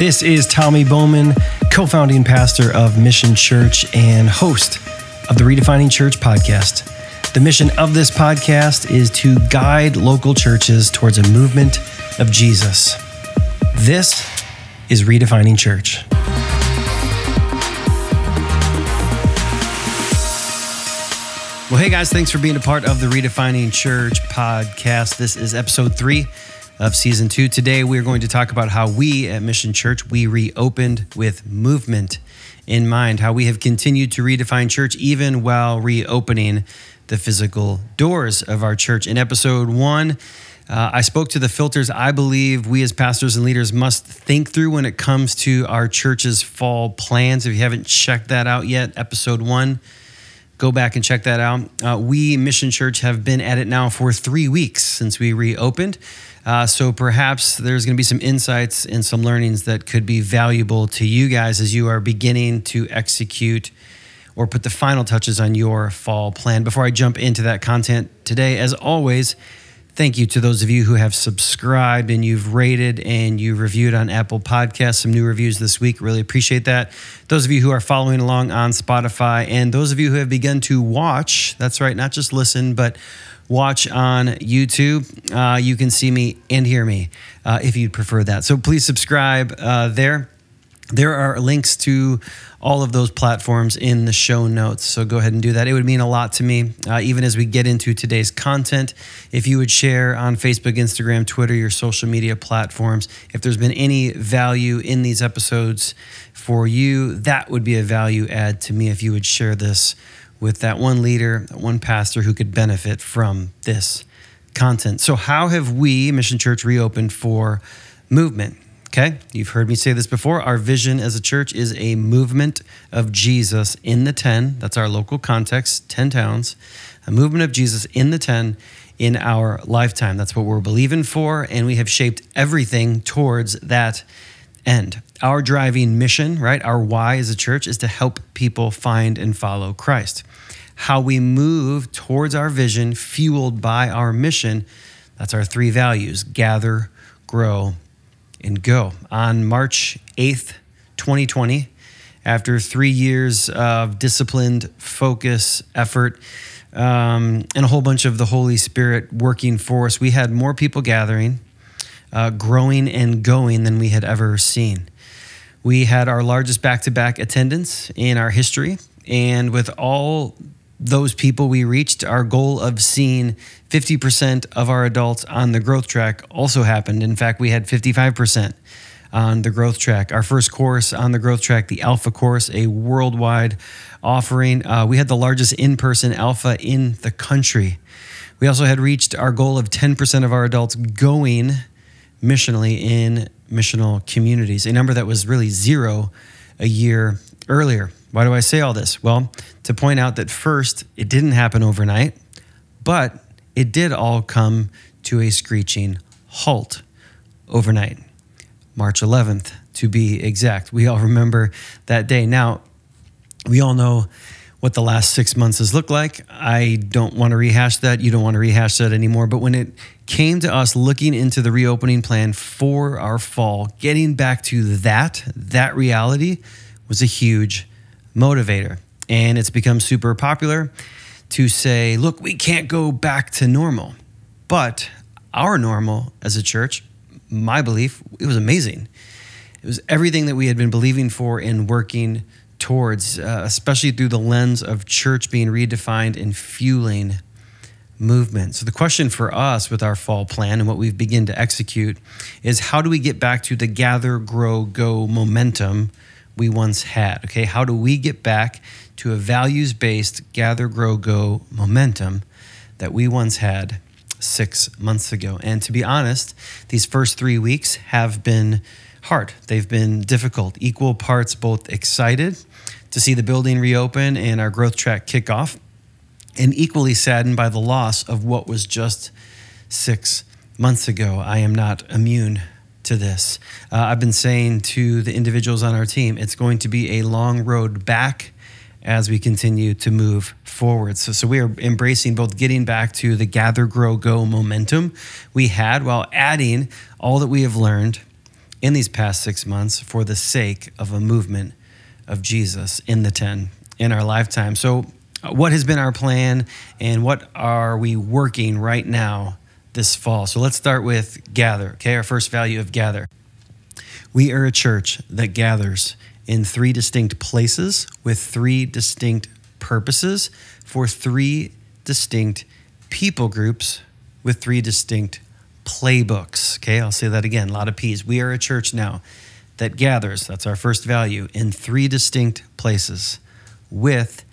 This is Tommy Bowman, co founding pastor of Mission Church and host of the Redefining Church podcast. The mission of this podcast is to guide local churches towards a movement of Jesus. This is Redefining Church. Well, hey guys, thanks for being a part of the Redefining Church podcast. This is episode three of season two. Today, we're going to talk about how we at Mission Church we reopened with movement in mind, how we have continued to redefine church even while reopening the physical doors of our church. In episode one, uh, I spoke to the filters I believe we as pastors and leaders must think through when it comes to our church's fall plans. If you haven't checked that out yet, episode one, go back and check that out. Uh, we, Mission Church, have been at it now for three weeks since we reopened. Uh, so perhaps there's going to be some insights and some learnings that could be valuable to you guys as you are beginning to execute or put the final touches on your fall plan. Before I jump into that content today, as always, thank you to those of you who have subscribed and you've rated and you reviewed on Apple Podcasts. Some new reviews this week. Really appreciate that. Those of you who are following along on Spotify and those of you who have begun to watch, that's right, not just listen, but watch on YouTube. Uh, you can see me and hear me uh, if you'd prefer that. So please subscribe uh, there. There are links to all of those platforms in the show notes. So go ahead and do that. It would mean a lot to me, uh, even as we get into today's content. If you would share on Facebook, Instagram, Twitter, your social media platforms, if there's been any value in these episodes for you, that would be a value add to me if you would share this with that one leader, that one pastor who could benefit from this content. So, how have we, Mission Church, reopened for movement? Okay, you've heard me say this before. Our vision as a church is a movement of Jesus in the 10. That's our local context, 10 towns. A movement of Jesus in the 10 in our lifetime. That's what we're believing for, and we have shaped everything towards that end. Our driving mission, right? Our why as a church is to help people find and follow Christ. How we move towards our vision, fueled by our mission, that's our three values gather, grow, and go. On March 8th, 2020, after three years of disciplined focus, effort, um, and a whole bunch of the Holy Spirit working for us, we had more people gathering uh, growing and going than we had ever seen. We had our largest back to back attendance in our history. And with all those people we reached, our goal of seeing 50% of our adults on the growth track also happened. In fact, we had 55% on the growth track. Our first course on the growth track, the Alpha course, a worldwide offering. Uh, we had the largest in person Alpha in the country. We also had reached our goal of 10% of our adults going missionally in missional communities, a number that was really zero a year earlier. Why do I say all this? Well, to point out that first, it didn't happen overnight, but it did all come to a screeching halt overnight. March 11th, to be exact. We all remember that day. Now, we all know what the last six months has looked like. I don't want to rehash that. You don't want to rehash that anymore. But when it came to us looking into the reopening plan for our fall, getting back to that, that reality was a huge motivator. And it's become super popular to say, look, we can't go back to normal. But our normal as a church, my belief, it was amazing. It was everything that we had been believing for and working towards, uh, especially through the lens of church being redefined and fueling movement. So, the question for us with our fall plan and what we've begun to execute is how do we get back to the gather, grow, go momentum we once had? Okay, how do we get back to a values based gather, grow, go momentum that we once had six months ago? And to be honest, these first three weeks have been hard. They've been difficult, equal parts both excited to see the building reopen and our growth track kick off, and equally saddened by the loss of what was just six months ago. I am not immune to this. Uh, I've been saying to the individuals on our team, it's going to be a long road back as we continue to move forward. So, so we are embracing both getting back to the gather, grow, go momentum we had while adding all that we have learned in these past six months for the sake of a movement of Jesus in the 10 in our lifetime. So, what has been our plan and what are we working right now this fall? So, let's start with gather, okay? Our first value of gather. We are a church that gathers in three distinct places with three distinct purposes for three distinct people groups with three distinct playbooks. Okay, I'll say that again. A lot of P's. We are a church now that gathers, that's our first value, in three distinct places with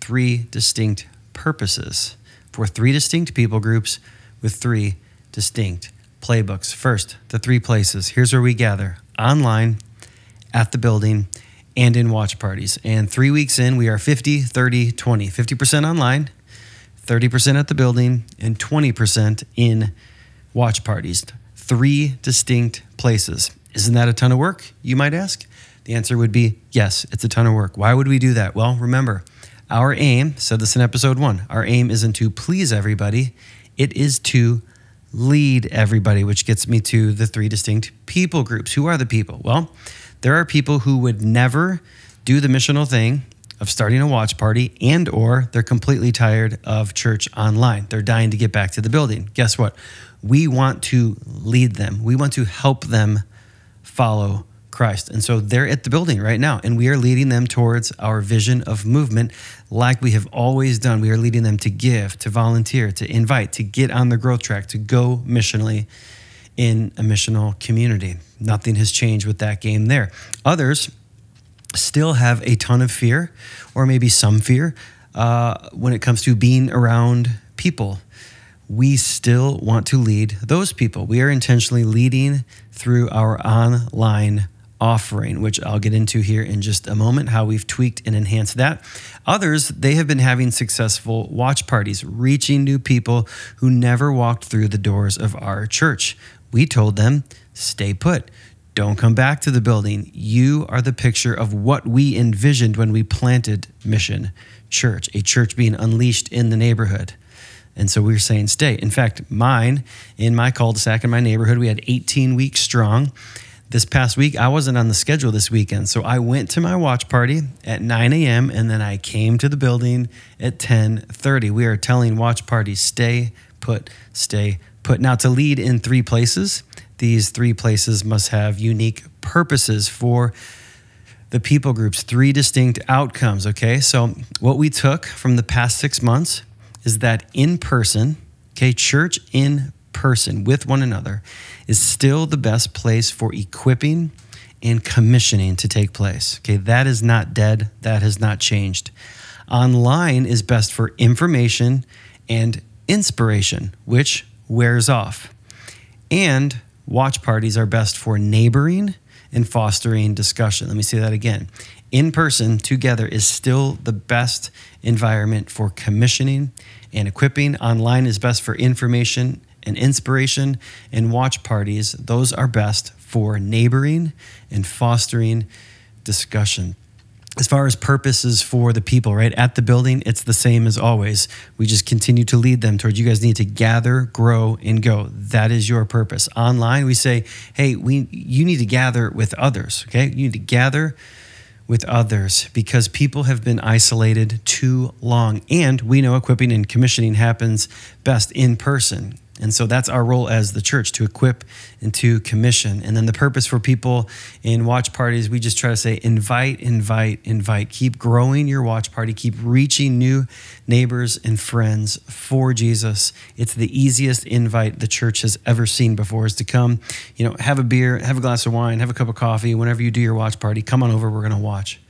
three distinct purposes for three distinct people groups with three distinct playbooks. First, the three places. Here's where we gather online, at the building, and in watch parties. And three weeks in, we are 50, 30, 20. 50% online, 30% at the building, and 20% in watch parties. Three distinct places. Isn't that a ton of work, you might ask? The answer would be yes, it's a ton of work. Why would we do that? Well, remember, our aim, said this in episode one, our aim isn't to please everybody, it is to lead everybody, which gets me to the three distinct people groups. Who are the people? Well, there are people who would never do the missional thing of starting a watch party and or they're completely tired of church online. They're dying to get back to the building. Guess what? We want to lead them. We want to help them follow Christ. And so they're at the building right now, and we are leading them towards our vision of movement like we have always done. We are leading them to give, to volunteer, to invite, to get on the growth track, to go missionally in a missional community. Nothing has changed with that game there. Others still have a ton of fear, or maybe some fear, uh, when it comes to being around people we still want to lead those people. We are intentionally leading through our online offering, which I'll get into here in just a moment, how we've tweaked and enhanced that. Others, they have been having successful watch parties, reaching new people who never walked through the doors of our church. We told them, stay put. Don't come back to the building. You are the picture of what we envisioned when we planted Mission Church, a church being unleashed in the neighborhood. And so we were saying stay. In fact, mine in my cul-de-sac in my neighborhood, we had 18 weeks strong. This past week, I wasn't on the schedule this weekend. So I went to my watch party at 9 a.m. and then I came to the building at 10:30. We are telling watch parties, stay put, stay put. Now to lead in three places, these three places must have unique purposes for the people groups, three distinct outcomes. Okay. So what we took from the past six months is that in person, okay, church in person with one another is still the best place for equipping and commissioning to take place. Okay, that is not dead, that has not changed. Online is best for information and inspiration, which wears off. And watch parties are best for neighboring and fostering discussion. Let me say that again. In person, together, is still the best environment for commissioning and equipping. Online is best for information and inspiration, and watch parties, those are best for neighboring and fostering discussion. As far as purposes for the people, right? At the building, it's the same as always. We just continue to lead them towards you guys need to gather, grow, and go. That is your purpose. Online, we say, hey, we you need to gather with others. Okay. You need to gather with others because people have been isolated too long. And we know equipping and commissioning happens best in person. And so that's our role as the church to equip and to commission. And then the purpose for people in watch parties, we just try to say invite, invite, invite. Keep growing your watch party, keep reaching new neighbors and friends for Jesus. It's the easiest invite the church has ever seen before is to come, you know, have a beer, have a glass of wine, have a cup of coffee. Whenever you do your watch party, come on over, we're going to watch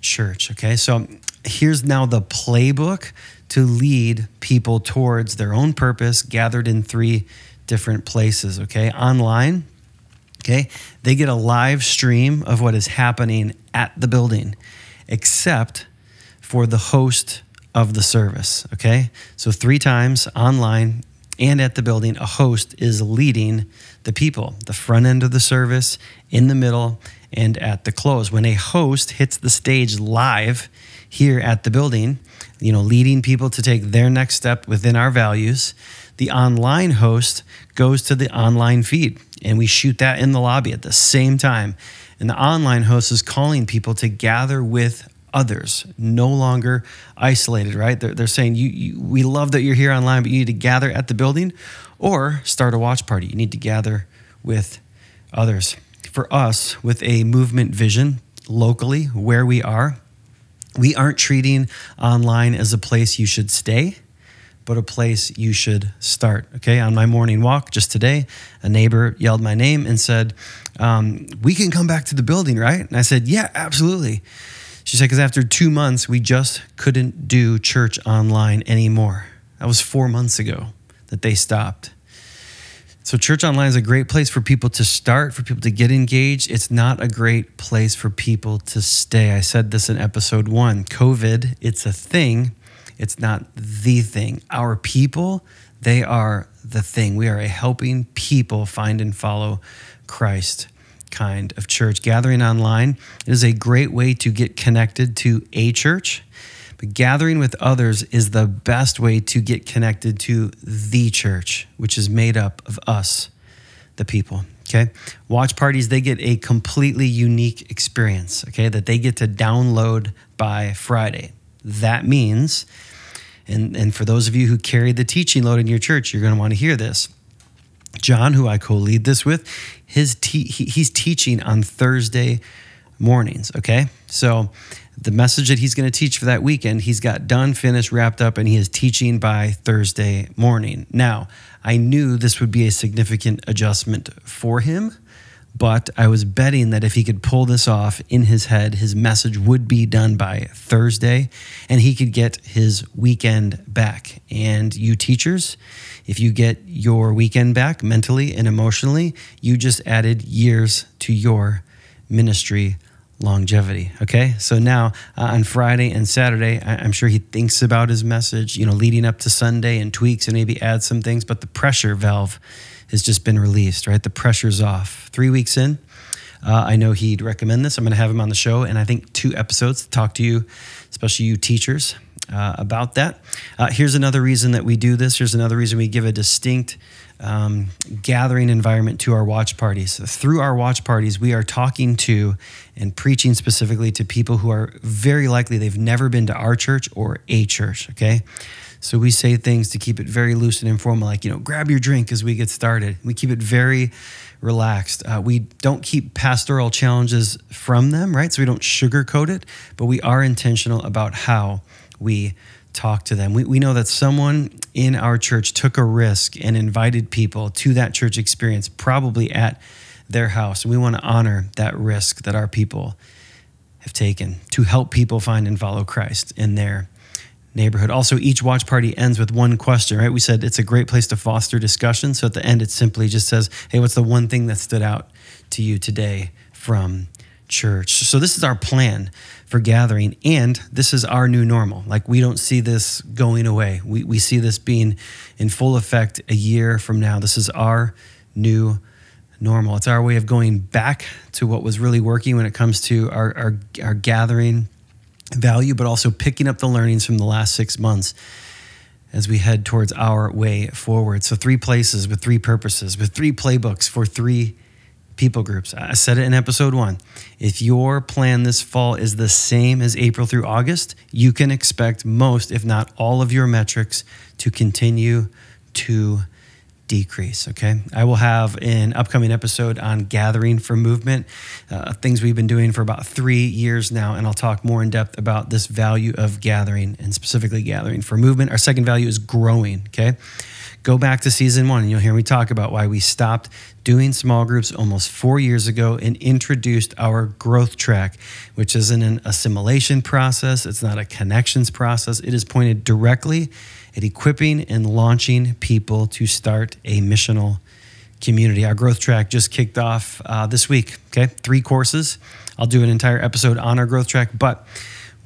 church. Okay. So here's now the playbook to lead people towards their own purpose gathered in three different places, okay? Online, okay? They get a live stream of what is happening at the building, except for the host of the service, okay? So, three times online and at the building, a host is leading the people, the front end of the service, in the middle, and at the close. When a host hits the stage live here at the building, you know, leading people to take their next step within our values, the online host goes to the online feed and we shoot that in the lobby at the same time. And the online host is calling people to gather with others, no longer isolated, right? They're, they're saying, you, you, We love that you're here online, but you need to gather at the building or start a watch party. You need to gather with others. For us, with a movement vision locally where we are, we aren't treating online as a place you should stay but a place you should start. Okay, on my morning walk just today, a neighbor yelled my name and said, um, We can come back to the building, right? And I said, Yeah, absolutely. She said, Because after two months, we just couldn't do church online anymore. That was four months ago that they stopped. So, church online is a great place for people to start, for people to get engaged. It's not a great place for people to stay. I said this in episode one COVID, it's a thing, it's not the thing. Our people, they are the thing. We are a helping people find and follow Christ kind of church. Gathering online is a great way to get connected to a church but gathering with others is the best way to get connected to the church, which is made up of us, the people. Okay. Watch parties, they get a completely unique experience, okay, that they get to download by Friday. That means, and, and for those of you who carry the teaching load in your church, you're going to want to hear this. John, who I co lead this with, his te- he, he's teaching on Thursday mornings. Okay. So the message that he's going to teach for that weekend, he's got done, finished, wrapped up, and he is teaching by Thursday morning. Now, I knew this would be a significant adjustment for him, but I was betting that if he could pull this off in his head, his message would be done by Thursday and he could get his weekend back. And you teachers, if you get your weekend back mentally and emotionally, you just added years to your ministry longevity. Okay. So now uh, on Friday and Saturday, I- am sure he thinks about his message, you know, leading up to Sunday and tweaks and maybe adds some things, but the pressure valve has just been released, right? The pressure's off. Three weeks in, uh, I know he'd recommend this. I'm going to have him on the show, and I think two episodes to talk to you, especially you teachers, uh, about that. Uh, here's another reason that we do this. Here's another reason we give a distinct um, gathering environment to our watch parties. Through our watch parties, we are talking to and preaching specifically to people who are very likely they've never been to our church or a church, okay? So we say things to keep it very loose and informal, like, you know, grab your drink as we get started. We keep it very relaxed. Uh, we don't keep pastoral challenges from them, right? So we don't sugarcoat it, but we are intentional about how we talk to them. We, we know that someone in our church took a risk and invited people to that church experience, probably at their house. And we want to honor that risk that our people have taken to help people find and follow Christ in their neighborhood. Also, each watch party ends with one question, right? We said it's a great place to foster discussion. So at the end, it simply just says, hey, what's the one thing that stood out to you today from church? So this is our plan for gathering. And this is our new normal. Like, we don't see this going away. We, we see this being in full effect a year from now. This is our new normal. It's our way of going back to what was really working when it comes to our, our, our gathering value, but also picking up the learnings from the last six months as we head towards our way forward. So, three places with three purposes, with three playbooks for three people groups. I said it in episode one. If your plan this fall is the same as April through August, you can expect most, if not all, of your metrics to continue to decrease. Okay. I will have an upcoming episode on gathering for movement, uh, things we've been doing for about three years now. And I'll talk more in depth about this value of gathering and specifically gathering for movement. Our second value is growing. Okay. Go back to season one and you'll hear me talk about why we stopped doing small groups almost four years ago and introduced our growth track, which isn't an assimilation process, it's not a connections process. It is pointed directly at equipping and launching people to start a missional community. Our growth track just kicked off uh, this week. Okay, three courses. I'll do an entire episode on our growth track, but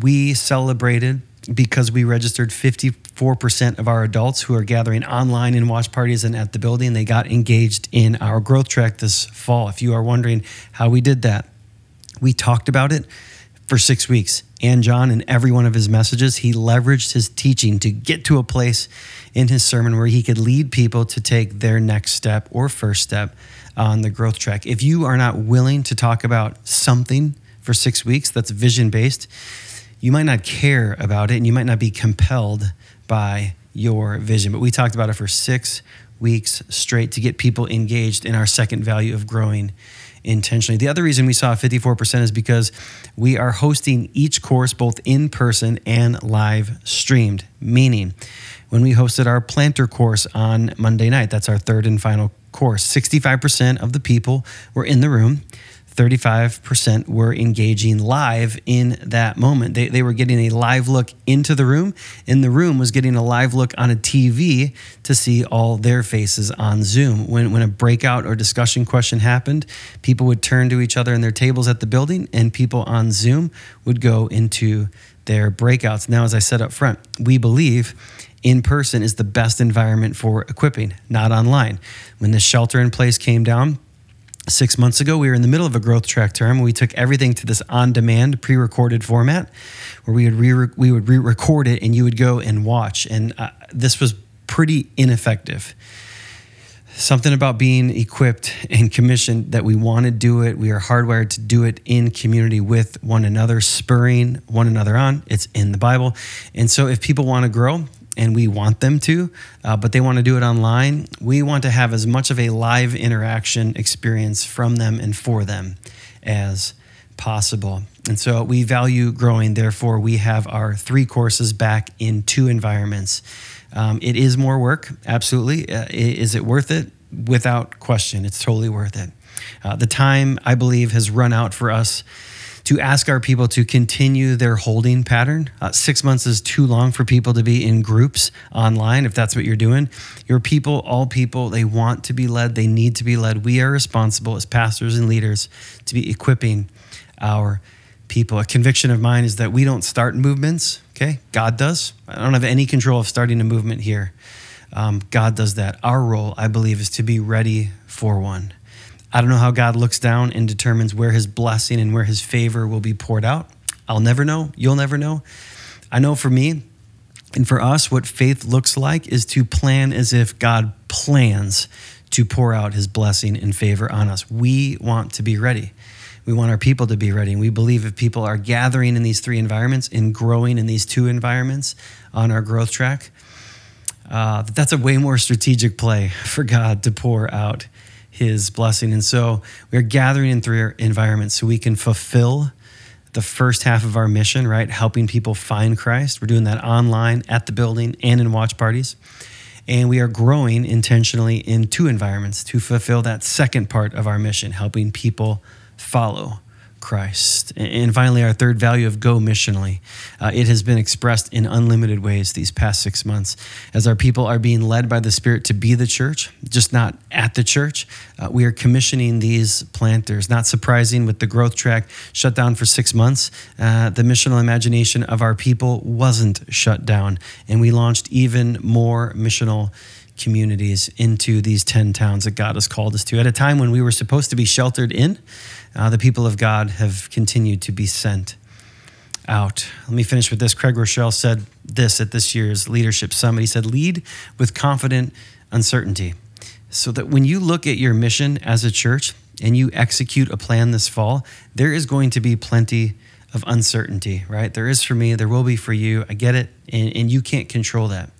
we celebrated because we registered 54% of our adults who are gathering online in watch parties and at the building. They got engaged in our growth track this fall. If you are wondering how we did that, we talked about it for six weeks. And John, in every one of his messages, he leveraged his teaching to get to a place in his sermon where he could lead people to take their next step or first step on the growth track. If you are not willing to talk about something for six weeks that's vision based, you might not care about it and you might not be compelled by your vision. But we talked about it for six weeks straight to get people engaged in our second value of growing intentionally. The other reason we saw 54% is because we are hosting each course both in person and live streamed, meaning when we hosted our planter course on Monday night, that's our third and final course, 65% of the people were in the room. 35% were engaging live in that moment. They, they were getting a live look into the room, and the room was getting a live look on a TV to see all their faces on Zoom. When, when a breakout or discussion question happened, people would turn to each other in their tables at the building, and people on Zoom would go into their breakouts. Now, as I said up front, we believe in person is the best environment for equipping, not online. When the shelter in place came down, six months ago, we were in the middle of a growth track term. We took everything to this on-demand, pre-recorded format, where we would re- we would re-record it, and you would go and watch. And uh, this was pretty ineffective. Something about being equipped and commissioned that we want to do it. We are hardwired to do it in community with one another, spurring one another on. It's in the Bible. And so, if people want to grow, and we want them to, uh, but they want to do it online. We want to have as much of a live interaction experience from them and for them as possible. And so we value growing. Therefore, we have our three courses back in two environments. Um, it is more work, absolutely. Uh, is it worth it? Without question, it's totally worth it. Uh, the time, I believe, has run out for us to ask our people to continue their holding pattern. Uh, six months is too long for people to be in groups online, if that's what you're doing. Your people, all people, they want to be led, they need to be led. We are responsible as pastors and leaders to be equipping our people. A conviction of mine is that we don't start movements, okay? God does. I don't have any control of starting a movement here. Um, God does that. Our role, I believe, is to be ready for one. I don't know how God looks down and determines where his blessing and where his favor will be poured out. I'll never know. You'll never know. I know for me and for us, what faith looks like is to plan as if God plans to pour out his blessing and favor on us. We want to be ready. We want our people to be ready. And we believe if people are gathering in these three environments and growing in these two environments on our growth track, uh, that's a way more strategic play for God to pour out his blessing. And so we're gathering in three environments so we can fulfill the first half of our mission, right? Helping people find Christ. We're doing that online, at the building, and in watch parties. And we are growing intentionally in two environments to fulfill that second part of our mission, helping people follow Christ. And finally, our third value of go missionally. Uh, it has been expressed in unlimited ways these past six months as our people are being led by the Spirit to be the church, just not at the church. Uh, we are commissioning these planters. Not surprising with the growth track shut down for six months, uh, the missional imagination of our people wasn't shut down. And we launched even more missional communities into these 10 towns that God has called us to at a time when we were supposed to be sheltered in uh, the people of God have continued to be sent out. Let me finish with this. Craig Groeschel said this at this year's leadership summit. He said, Lead with confident uncertainty. So that when you look at your mission as a church and you execute a plan this fall, there is going to be plenty of uncertainty, right? There is for me, there will be for you. I get it. And, and you can't control that.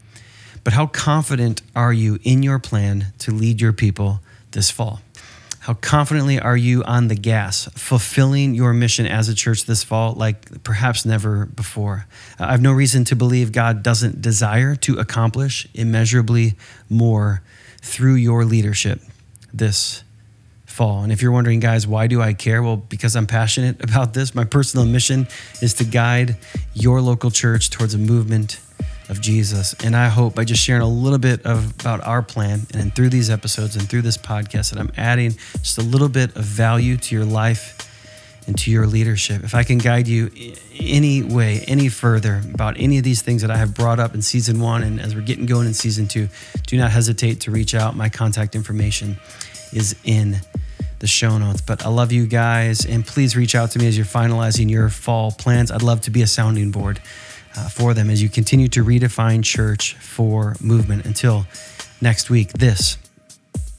But how confident are you in your plan to lead your people this fall? How confidently are you on the gas, fulfilling your mission as a church this fall like perhaps never before? I have no reason to believe God doesn't desire to accomplish immeasurably more through your leadership this fall. And if you're wondering, guys, why do I care? Well, because I'm passionate about this. My personal mission is to guide your local church towards a movement of Jesus. And I hope by just sharing a little bit of, about our plan and through these episodes and through this podcast that I'm adding just a little bit of value to your life and to your leadership. If I can guide you any way, any further about any of these things that I have brought up in season one and as we're getting going in season two, do not hesitate to reach out. My contact information is in the show notes. But I love you guys, and please reach out to me as you're finalizing your fall plans. I'd love to be a sounding board uh, for them as you continue to redefine church for movement. Until next week, this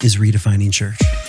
is Redefining Church.